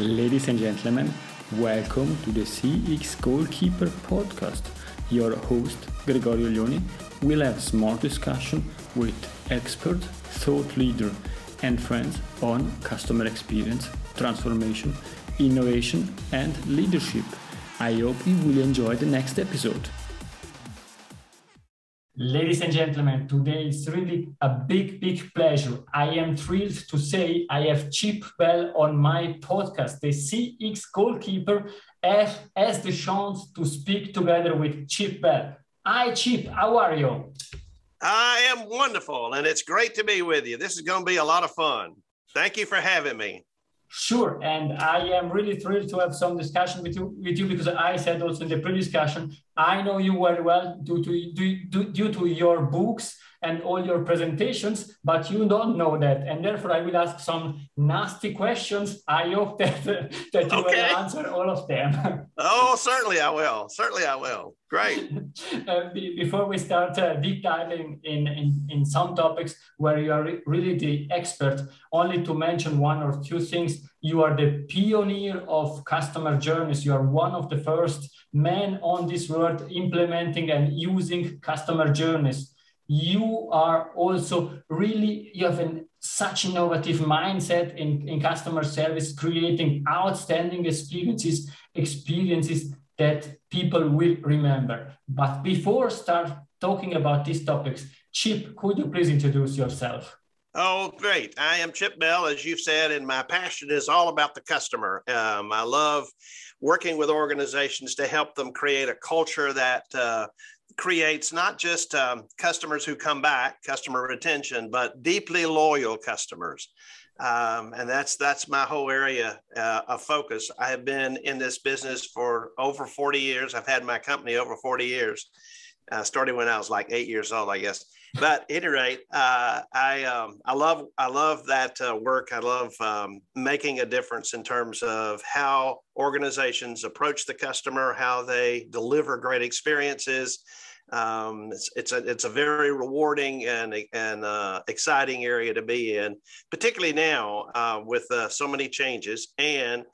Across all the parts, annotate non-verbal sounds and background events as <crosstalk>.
Ladies and gentlemen, welcome to the CX Goalkeeper podcast. Your host, Gregorio Uglioni, will have smart discussion with expert, thought leader, and friends on customer experience, transformation, innovation, and leadership. I hope you will enjoy the next episode. Ladies and gentlemen, today is really a big, big pleasure. I am thrilled to say I have Chip Bell on my podcast. The CX goalkeeper has, has the chance to speak together with Chip Bell. Hi, Chip. How are you? I am wonderful, and it's great to be with you. This is going to be a lot of fun. Thank you for having me. Sure, and I am really thrilled to have some discussion with you, with you because I said also in the pre-discussion, I know you very well due to due, due to your books and all your presentations, but you don't know that. And therefore, I will ask some nasty questions. I hope <laughs> that, that you okay. will answer all of them. <laughs> oh, certainly I will. Certainly I will. Great. <laughs> uh, before we start uh, deep diving in, in, in some topics where you are re really the expert, only to mention one or two things, you are the pioneer of customer journeys. You are one of the first men on this world implementing and using customer journeys you are also really you have an, such innovative mindset in, in customer service creating outstanding experiences experiences that people will remember but before start talking about these topics chip could you please introduce yourself Oh, great. I am Chip Bell, as you've said, and my passion is all about the customer. Um, I love working with organizations to help them create a culture that uh, creates not just um, customers who come back, customer retention, but deeply loyal customers. Um, and that's that's my whole area uh, of focus. I have been in this business for over 40 years. I've had my company over 40 years. Uh, started when I was like eight years old, I guess. But at any rate, uh, I um, I love I love that uh, work. I love um, making a difference in terms of how organizations approach the customer, how they deliver great experiences, um, it's, it's, a, it's a very rewarding and, and uh, exciting area to be in, particularly now uh, with uh, so many changes and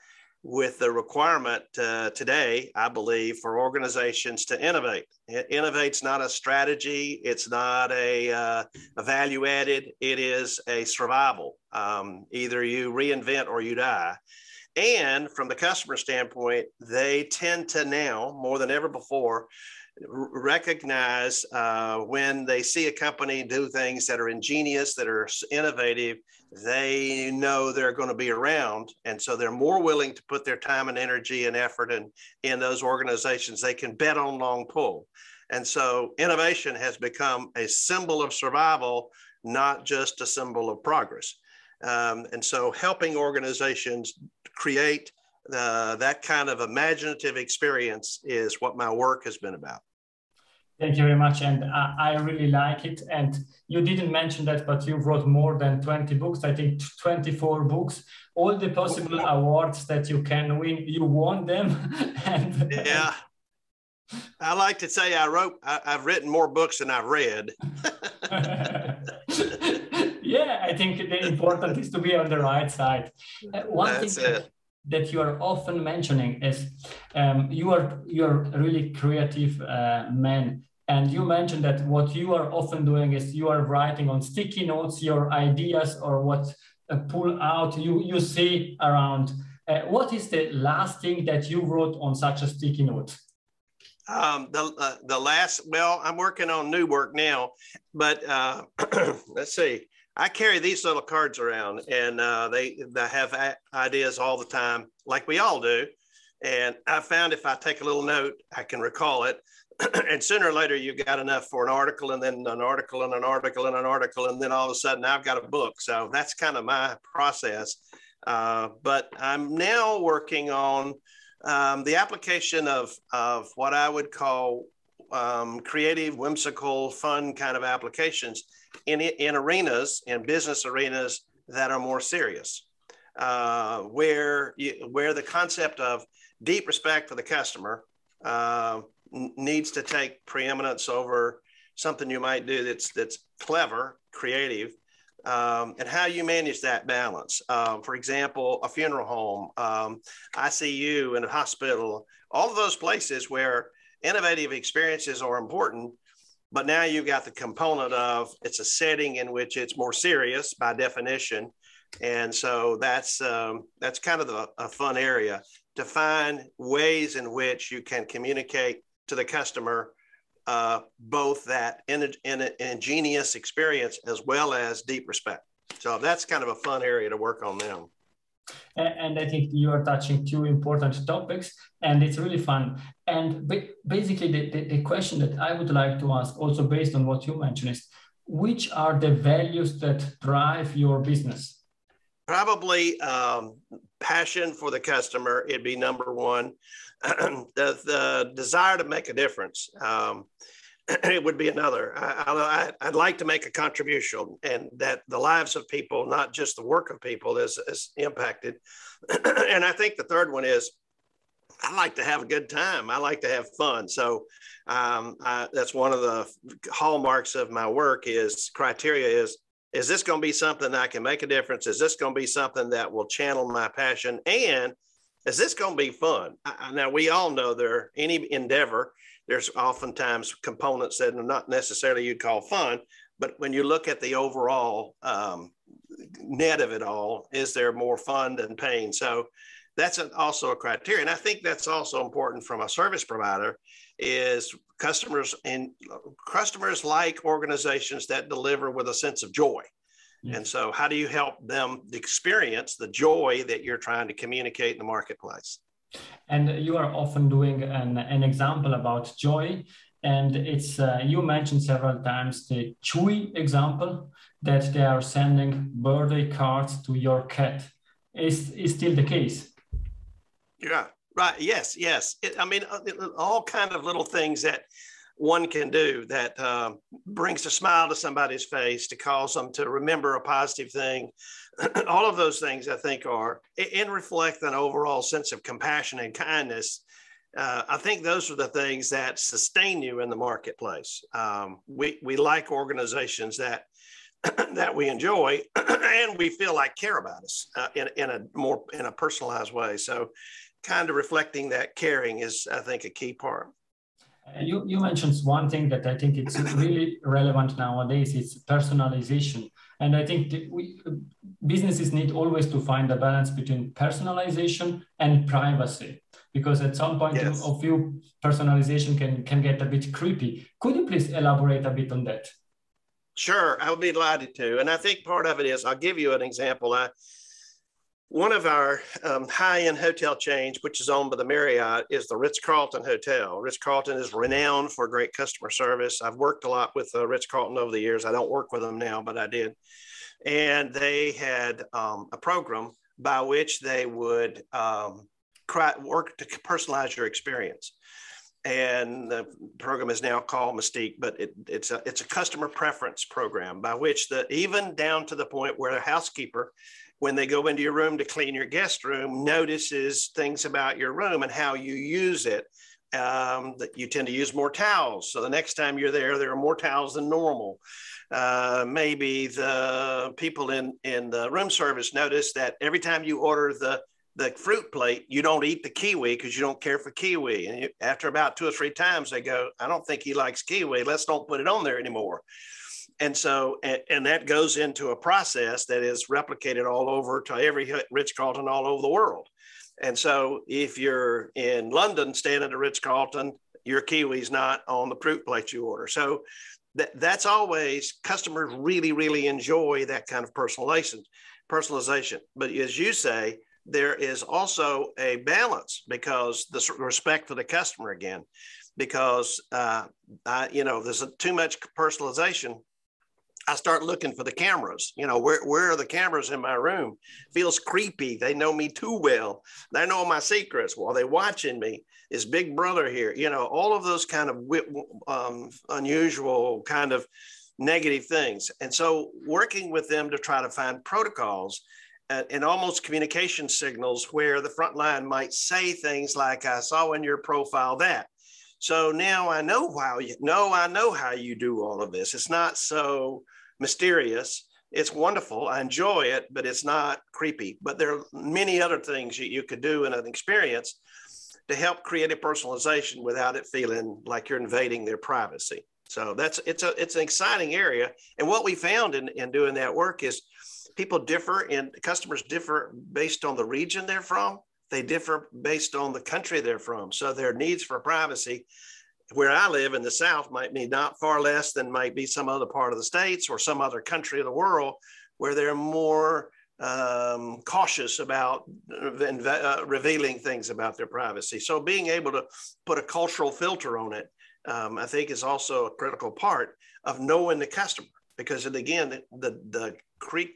with the requirement uh, today, I believe, for organizations to innovate. Innovate's not a strategy. It's not a, uh, a value added. It is a survival. Um, either you reinvent or you die. And from the customer standpoint, they tend to now, more than ever before, recognize uh, when they see a company do things that are ingenious, that are innovative, they know they're going to be around. And so they're more willing to put their time and energy and effort in, in those organizations. They can bet on long pull. And so innovation has become a symbol of survival, not just a symbol of progress. Um, and so helping organizations create uh, that kind of imaginative experience is what my work has been about. Thank you very much. And I, I really like it. And you didn't mention that, but you wrote more than 20 books, I think 24 books, all the possible awards that you can win, you won them. <laughs> and yeah. I like to say I wrote, I, have written more books than I've read. <laughs> yeah, I think the important is to be on the right side. Uh, one That's thing it that you are often mentioning is um, you are you're really creative uh, man. And you mentioned that what you are often doing is you are writing on sticky notes your ideas or what uh, pull out you you see around. Uh, what is the last thing that you wrote on such a sticky note? Um, the uh, the last well i'm working on new work now but uh, <clears throat> let's see I carry these little cards around, and uh, they they have ideas all the time, like we all do. And I found if I take a little note, I can recall it. <clears throat> and sooner or later, you've got enough for an article, and then an article, and an article, and an article, and then all of a sudden, I've got a book. So that's kind of my process. Uh, but I'm now working on um, the application of of what I would call um, creative, whimsical, fun kind of applications in, in arenas, in business arenas that are more serious, uh, where, you, where the concept of deep respect for the customer uh, needs to take preeminence over something you might do that's, that's clever, creative, um, and how you manage that balance. Um, for example, a funeral home, um, ICU, and a hospital, all of those places where innovative experiences are important. But now you've got the component of it's a setting in which it's more serious by definition, and so that's um, that's kind of the, a fun area to find ways in which you can communicate to the customer uh, both that in, in, in ingenious experience as well as deep respect. So that's kind of a fun area to work on now. And I think you are touching two important topics, and it's really fun. And basically, the, the, the, question that I would like to ask, also based on what you mentioned, is which are the values that drive your business? Probably um, passion for the customer, it'd be number one. <clears throat> the, the desire to make a difference. Um, <clears throat> it would be another. I, would like to make a contribution and that the lives of people, not just the work of people, is, is impacted. <clears throat> and I think the third one is I like to have a good time. I like to have fun. So um, I, that's one of the hallmarks of my work is criteria is, is this going to be something I can make a difference? Is this going to be something that will channel my passion? And is this going to be fun? I, now we all know there any endeavor there's oftentimes components that are not necessarily you'd call fun, but when you look at the overall um, net of it all, is there more fun than pain? So that's also a criteria. And I think that's also important from a service provider is customers and customers like organizations that deliver with a sense of joy. And so how do you help them experience the joy that you're trying to communicate in the marketplace? And you are often doing an, an example about joy. And it's uh, you mentioned several times the Chewy example that they are sending birthday cards to your cat. Is is still the case? Yeah, right. Yes, yes. It, I mean, uh, all kind of little things that one can do that uh, brings a smile to somebody's face to cause them to remember a positive thing. <clears throat> All of those things, I think, are and reflect an overall sense of compassion and kindness. Uh, I think those are the things that sustain you in the marketplace. Um, we we like organizations that <clears throat> that we enjoy <clears throat> and we feel like care about us uh, in, in a more in a personalized way. So, kind of reflecting that caring is, I think, a key part. You, you mentioned one thing that I think it's really relevant nowadays is personalization. And I think we, businesses need always to find a balance between personalization and privacy, because at some point yes. of view, personalization can, can get a bit creepy. Could you please elaborate a bit on that? Sure, I would be delighted to. And I think part of it is, I'll give you an example. I, one of our um, high-end hotel chains, which is owned by the Marriott, is the Ritz-Carlton Hotel. Ritz-Carlton is renowned for great customer service. I've worked a lot with uh, Ritz-Carlton over the years. I don't work with them now, but I did. And they had um, a program by which they would um, work to personalize your experience. And the program is now called Mystique, but it, it's a it's a customer preference program by which the even down to the point where the housekeeper when they go into your room to clean your guest room notices things about your room and how you use it um, that you tend to use more towels so the next time you're there there are more towels than normal uh, maybe the people in in the room service notice that every time you order the the fruit plate, you don't eat the kiwi because you don't care for kiwi. And you, after about two or three times, they go, I don't think he likes kiwi. Let's don't put it on there anymore and so and, and, that goes into a process that is replicated all over to every Ritz Carlton all over the world. And so if you're in London staying at a Ritz Carlton, your kiwi's not on the fruit plate you order. So that, that's always customers really really enjoy that kind of personalization. Personalization, but as you say, there is also a balance because the respect for the customer again because uh, I, you know there's a, too much personalization I start looking for the cameras. You know, where, where are the cameras in my room? Feels creepy. They know me too well. They know my secrets. While they watching me? Is Big Brother here? You know, all of those kind of um, unusual kind of negative things. And so working with them to try to find protocols and, and almost communication signals where the front line might say things like, I saw in your profile that. So now I know how you know, I know how you do all of this. It's not so mysterious. it's wonderful. I enjoy it, but it's not creepy. But there are many other things you, you could do in an experience to help create a personalization without it feeling like you're invading their privacy. So that's it's a it's an exciting area. And what we found in, in doing that work is people differ and customers differ based on the region they're from. They differ based on the country they're from. So their needs for privacy where I live in the South might be not far less than might be some other part of the States or some other country of the world where they're more um, cautious about uh, revealing things about their privacy. So being able to put a cultural filter on it, um, I think is also a critical part of knowing the customer. Because again, the, the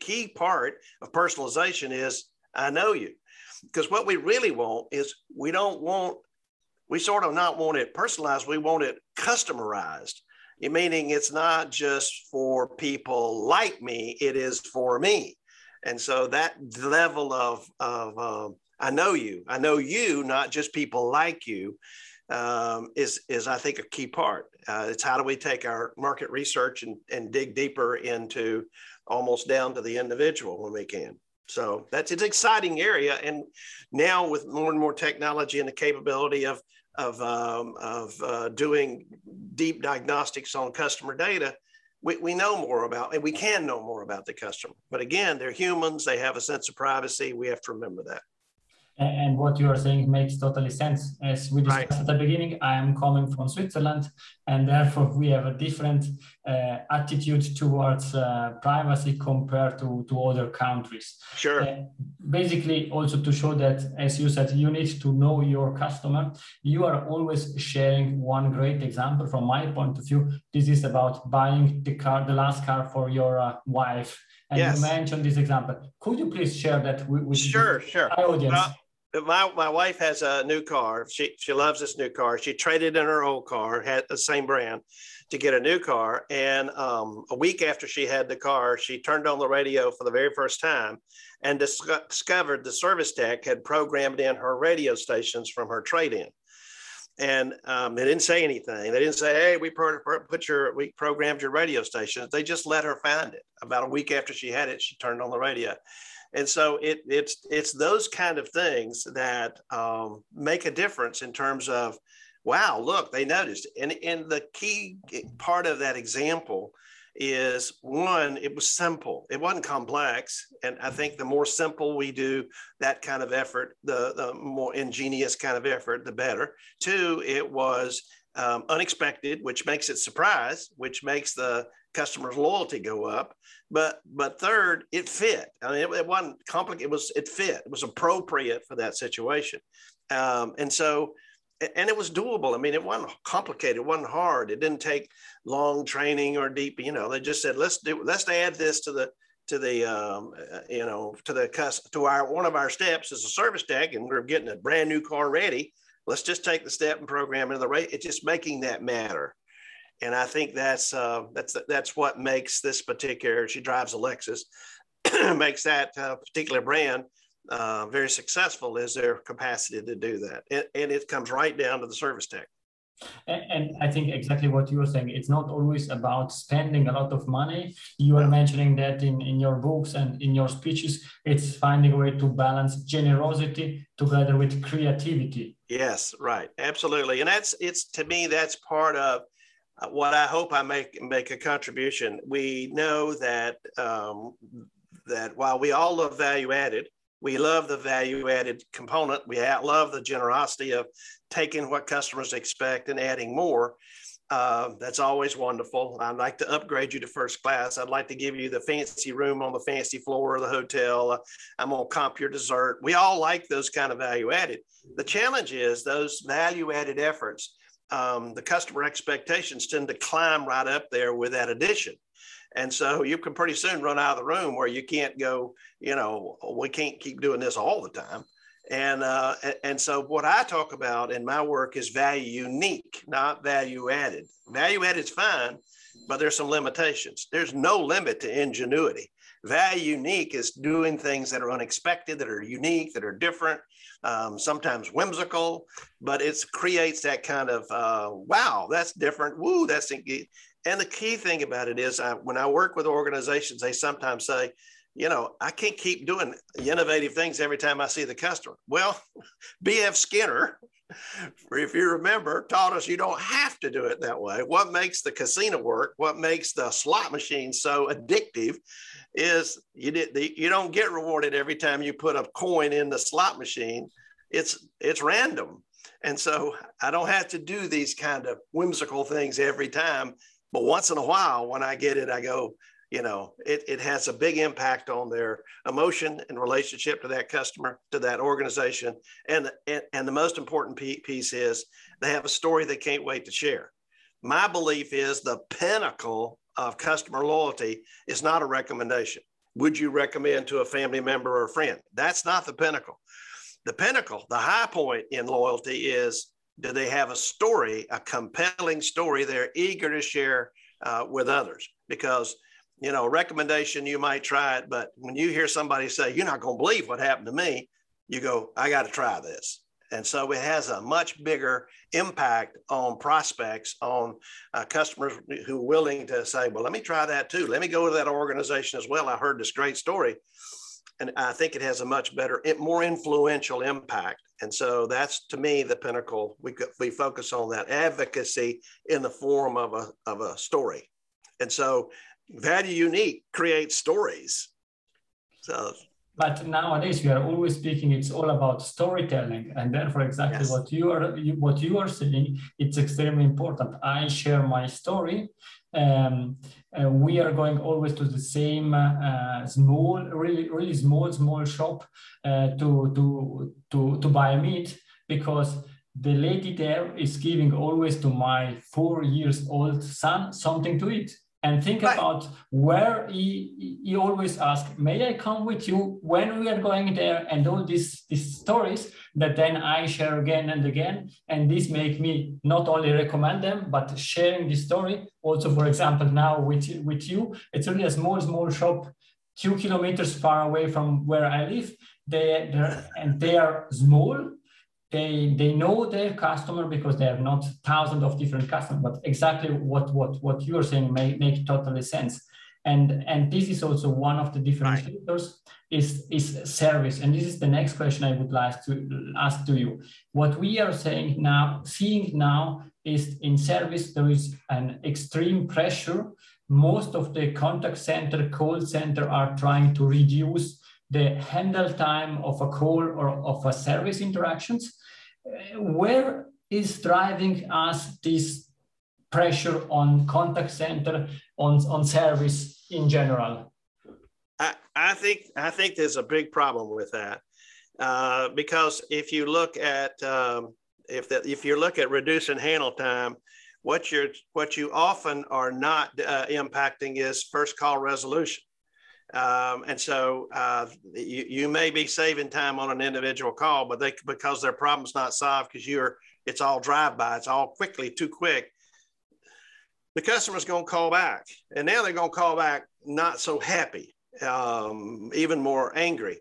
key part of personalization is I know you. Because what we really want is we don't want we sort of not want it personalized, we want it customerized, meaning it's not just for people like me, it is for me. And so that level of, of um, I know you, I know you, not just people like you, um, is, is I think a key part. Uh, it's how do we take our market research and, and dig deeper into almost down to the individual when we can. So that's an exciting area. And now with more and more technology and the capability of of, um, of uh, doing deep diagnostics on customer data, we, we know more about, and we can know more about the customer. But again, they're humans, they have a sense of privacy. We have to remember that. And what you are saying makes totally sense. As we discussed right. at the beginning, I am coming from Switzerland, and therefore we have a different uh, attitude towards uh, privacy compared to, to other countries. Sure. Uh, basically, also to show that, as you said, you need to know your customer. You are always sharing one great example from my point of view. This is about buying the car, the last car for your uh, wife. And yes. you mentioned this example. Could you please share that with, with sure, sure. my audience? Well, my, my wife has a new car. She she loves this new car. She traded in her old car, had the same brand, to get a new car. And um, a week after she had the car, she turned on the radio for the very first time and dis- discovered the service tech had programmed in her radio stations from her trade-in. And um, they didn't say anything. They didn't say, "Hey, we put your we programmed your radio station." They just let her find it. About a week after she had it, she turned on the radio and so it, it's it's those kind of things that um, make a difference in terms of wow look they noticed and and the key part of that example is one it was simple it wasn't complex and i think the more simple we do that kind of effort the, the more ingenious kind of effort the better two it was um, unexpected which makes it surprise which makes the customer's loyalty go up. But but third, it fit. I mean, it, it wasn't complicated. It was it fit. It was appropriate for that situation. Um, and so and it was doable. I mean, it wasn't complicated. It wasn't hard. It didn't take long training or deep. You know, they just said, let's do, let's add this to the to the um, uh, you know to the to our one of our steps is a service tech, and we're getting a brand new car ready. Let's just take the step and program it the rate. It's just making that matter and I think that's uh, that's that's what makes this particular. She drives a Lexus, <clears throat> makes that uh, particular brand uh, very successful. Is their capacity to do that, and, and, it comes right down to the service tech. And, and, I think exactly what you were saying. It's not always about spending a lot of money. You are mentioning that in, in your books and in your speeches. It's finding a way to balance generosity together with creativity. Yes, right, absolutely, and that's it's to me that's part of uh, what I hope I make make a contribution. We know that um, that while we all love value added, we love the value added component. We love the generosity of taking what customers expect and adding more. Uh, that's always wonderful. I'd like to upgrade you to first class. I'd like to give you the fancy room on the fancy floor of the hotel. Uh, I'm going to comp your dessert. We all like those kind of value added. The challenge is those value added efforts um, the customer expectations tend to climb right up there with that addition. And so you can pretty soon run out of the room where you can't go, you know, we can't keep doing this all the time. And, uh, and so what I talk about in my work is value unique, not value added. Value added is fine, but there's some limitations. There's no limit to ingenuity. Value unique is doing things that are unexpected, that are unique, that are different, um, sometimes whimsical, but it creates that kind of uh, wow, that's different. Woo, that's and the key thing about it is I, when I work with organizations, they sometimes say, you know, I can't keep doing innovative things every time I see the customer. Well, <laughs> B.F. Skinner, if you remember, taught us you don't have to do it that way. What makes the casino work, what makes the slot machine so addictive is you did you don't get rewarded every time you put a coin in the slot machine. It's it's random. And so I don't have to do these kind of whimsical things every time. But once in a while, when I get it, I go, you know, it, it has a big impact on their emotion and relationship to that customer, to that organization. And, and, and the most important piece is they have a story they can't wait to share. My belief is the pinnacle of customer loyalty is not a recommendation. Would you recommend to a family member or a friend? That's not the pinnacle. The pinnacle, the high point in loyalty is do they have a story, a compelling story they're eager to share uh, with others? Because you know, recommendation, you might try it, but when you hear somebody say, you're not going to believe what happened to me, you go, I got to try this. And so it has a much bigger impact on prospects, on uh, customers who are willing to say, well, let me try that too. Let me go to that organization as well. I heard this great story. And I think it has a much better, more influential impact. And so that's to me the pinnacle. We, we focus on that advocacy in the form of a, of a story. And so value unique creates stories. So but nowadays we are always speaking it's all about storytelling. And therefore exactly yes. what you are what you are saying it's extremely important. I share my story. Um, uh, we are going always to the same uh, small really really small small shop uh, to to to to buy meat because the lady there is giving always to my four years old son something to eat and think right. about where he, he always asks, may I come with you when we are going there and all these, these stories that then I share again and again. And this make me not only recommend them, but sharing the story. Also, for example, now with, with you, it's really a small, small shop, two kilometers far away from where I live. They, and they are small, they they know their customer because they have not thousands of different customers but exactly what what what you're saying make, make totally sense. And and this is also one of the differentiators right. is is service. And this is the next question i would like to ask to you. What we are saying now seeing now is in service there is an extreme pressure. Most of the contact center call center are trying to reduce the handle time of a call or of a service interactions where is driving us this pressure on contact center on, on service in general? I, I think i think there's a big problem with that uh, because if you look at um, if that if you look at reducing handle time what you're what you often are not uh, impacting is first call resolution um, and so uh, you, you may be saving time on an individual call, but they because their problem's not solved because you're it's all drive by, it's all quickly too quick. The customer's going to call back, and now they're going to call back not so happy, um, even more angry.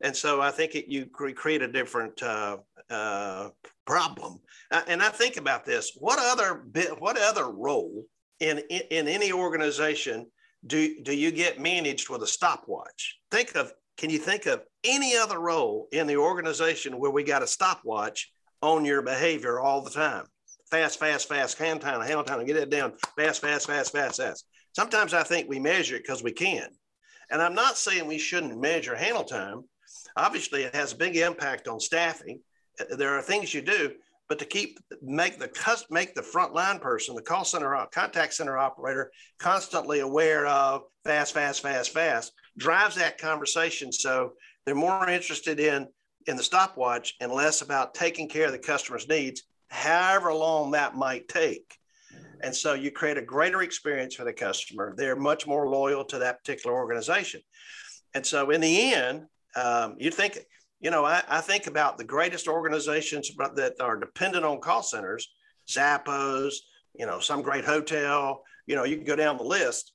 And so I think it, you create a different uh, uh, problem. And I think about this: what other what other role in in, in any organization? Do, do you get managed with a stopwatch? Think of, can you think of any other role in the organization where we got a stopwatch on your behavior all the time? Fast, fast, fast, hand time, hand time, get it down, fast, fast, fast, fast, fast. Sometimes I think we measure it because we can. And I'm not saying we shouldn't measure handle time. Obviously, it has a big impact on staffing. There are things you do, but to keep make the make the frontline person, the call center contact center operator, constantly aware of fast, fast, fast, fast, drives that conversation. So they're more interested in in the stopwatch and less about taking care of the customer's needs, however long that might take. And so you create a greater experience for the customer. They're much more loyal to that particular organization. And so in the end, um, you think you know, I, I, think about the greatest organizations that are dependent on call centers, Zappos, you know, some great hotel, you know, you can go down the list.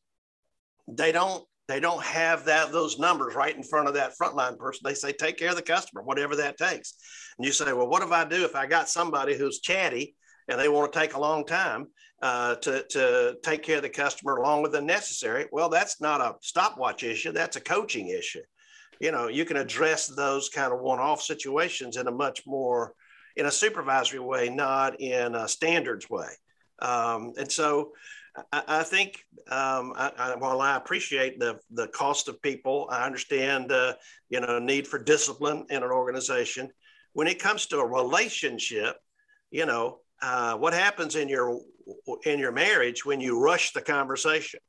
They don't they don't have that those numbers right in front of that frontline person. They say, take care of the customer, whatever that takes. And you say, well, what if I do if I got somebody who's chatty and they want to take a long time uh, to, to take care of the customer longer than necessary? Well, that's not a stopwatch issue. That's a coaching issue. You know, you can address those kind of one-off situations in a much more in a supervisory way, not in a standards way. Um, and so I, I think um, I, I, while I appreciate the the cost of people, I understand uh, you know need for discipline in an organization. When it comes to a relationship, you know uh, what happens in your in your marriage when you rush the conversation.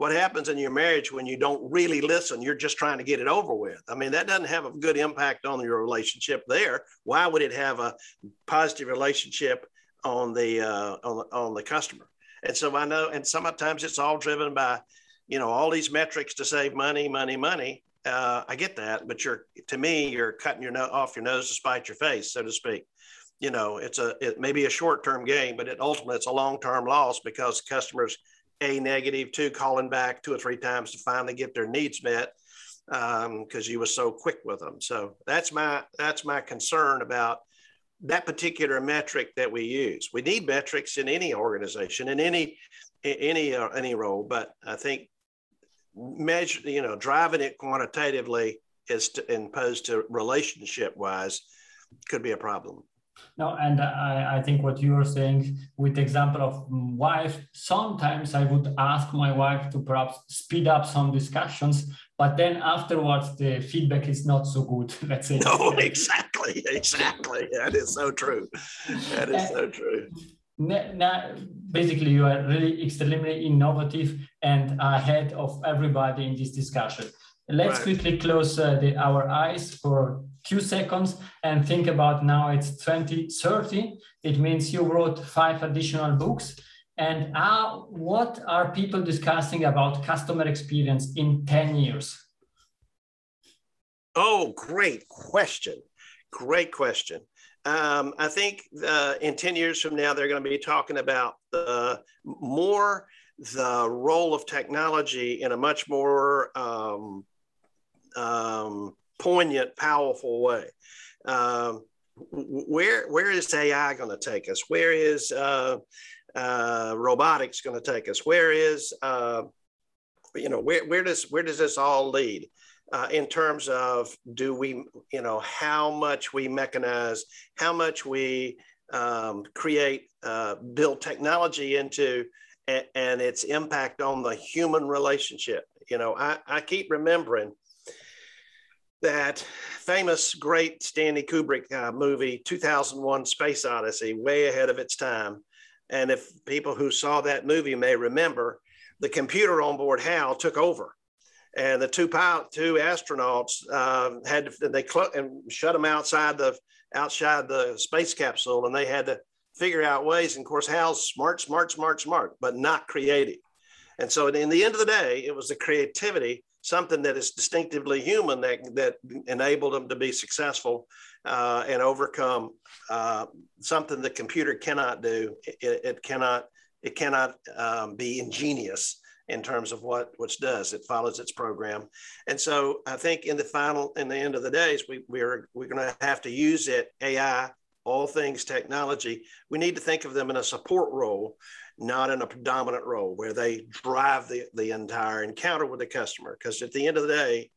What happens in your marriage when you don't really listen? You're just trying to get it over with. I mean, that doesn't have a good impact on your relationship there. Why would it have a positive relationship on the uh, on, the, on the customer? And so I know, and sometimes it's all driven by, you know, all these metrics to save money, money, money. Uh, I get that, but you're to me, you're cutting your nose off your nose to spite your face, so to speak. You know, it's a it may be a short term gain, but it ultimately it's a long term loss because customers a negative, two calling back two or three times to finally get their needs met because um, you were so quick with them. So that's my that's my concern about that particular metric that we use. We need metrics in any organization, in any any uh, any role, but I think measure you know driving it quantitatively is to, opposed to relationship wise could be a problem. No, and I, I think what you are saying with the example of wife, sometimes I would ask my wife to perhaps speed up some discussions, but then afterwards the feedback is not so good, <laughs> let's say. No, <laughs> exactly, exactly. That is so true. That is so true. Now, basically, you are really extremely innovative and ahead of everybody in this discussion. Let's right. quickly close uh, the, our eyes for few seconds and think about now it's 2030. It means you wrote five additional books. And how, what are people discussing about customer experience in 10 years? Oh, great question. Great question. Um, I think uh, in 10 years from now, they're going to be talking about the more the role of technology in a much more um, um, poignant, powerful way. Um, where where is AI going to take us? Where is uh, uh, robotics going to take us? Where is uh, you know where where does where does this all lead? Uh, in terms of do we you know how much we mechanize, how much we um, create, uh, build technology into, and, and its impact on the human relationship. You know, I, I keep remembering that famous, great Stanley Kubrick uh, movie, 2001 Space Odyssey, way ahead of its time. And if people who saw that movie may remember, the computer on board HAL took over. And the two pilot, two astronauts uh, had to, they cl- and shut them outside the outside the space capsule, and they had to figure out ways. And of course, HAL's smart, smart, smart, smart, but not creative. And so, in the end of the day, it was the creativity something that is distinctively human that that enabled them to be successful uh, and overcome uh, something the computer cannot do. It, it cannot it cannot um, be ingenious in terms of what which does. It follows its program, and so I think in the final in the end of the days we we're we're going to have to use it AI all things technology. We need to think of them in a support role not in a predominant role where they drive the, the entire encounter with the customer. Because at the end of the day,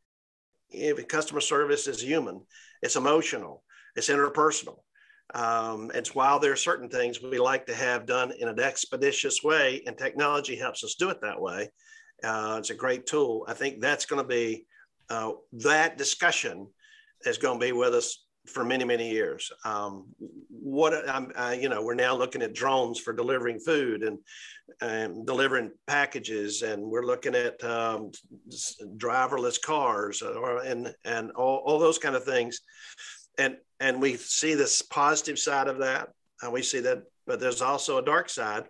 if customer service is human, it's emotional, it's interpersonal. Um, it's while there are certain things we like to have done in an expeditious way, and technology helps us do it that way. Uh, it's a great tool. I think that's going to be uh, that discussion is going to be with us for many many years. Um, what I'm, I, you know, we're now looking at drones for delivering food and, and delivering packages, and we're looking at um, driverless cars, or and and all, all those kind of things, and and we see this positive side of that, and we see that, but there's also a dark side.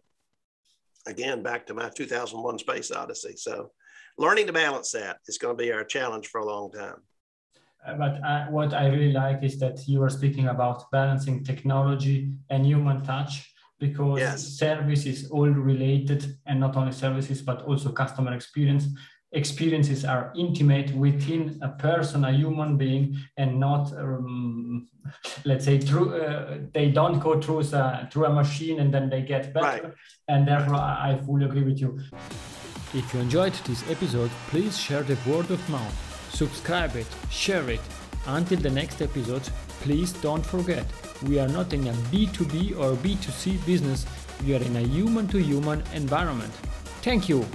Again, back to my 2001 Space Odyssey. So, learning to balance that is going to be our challenge for a long time. Uh, but I, what I really like is that you are speaking about balancing technology and human touch because yes. service is all related and not only services but also customer experience experiences are intimate within a person, a human being, and not, um, let's say, through. Uh, they don't go through a, through a machine and then they get better. Right. And therefore, I fully agree with you. If you enjoyed this episode, please share the word of mouth, subscribe it, share it. Until the next episode, please don't forget we are not in a B2B or B2C business, we are in a human to human environment. Thank you.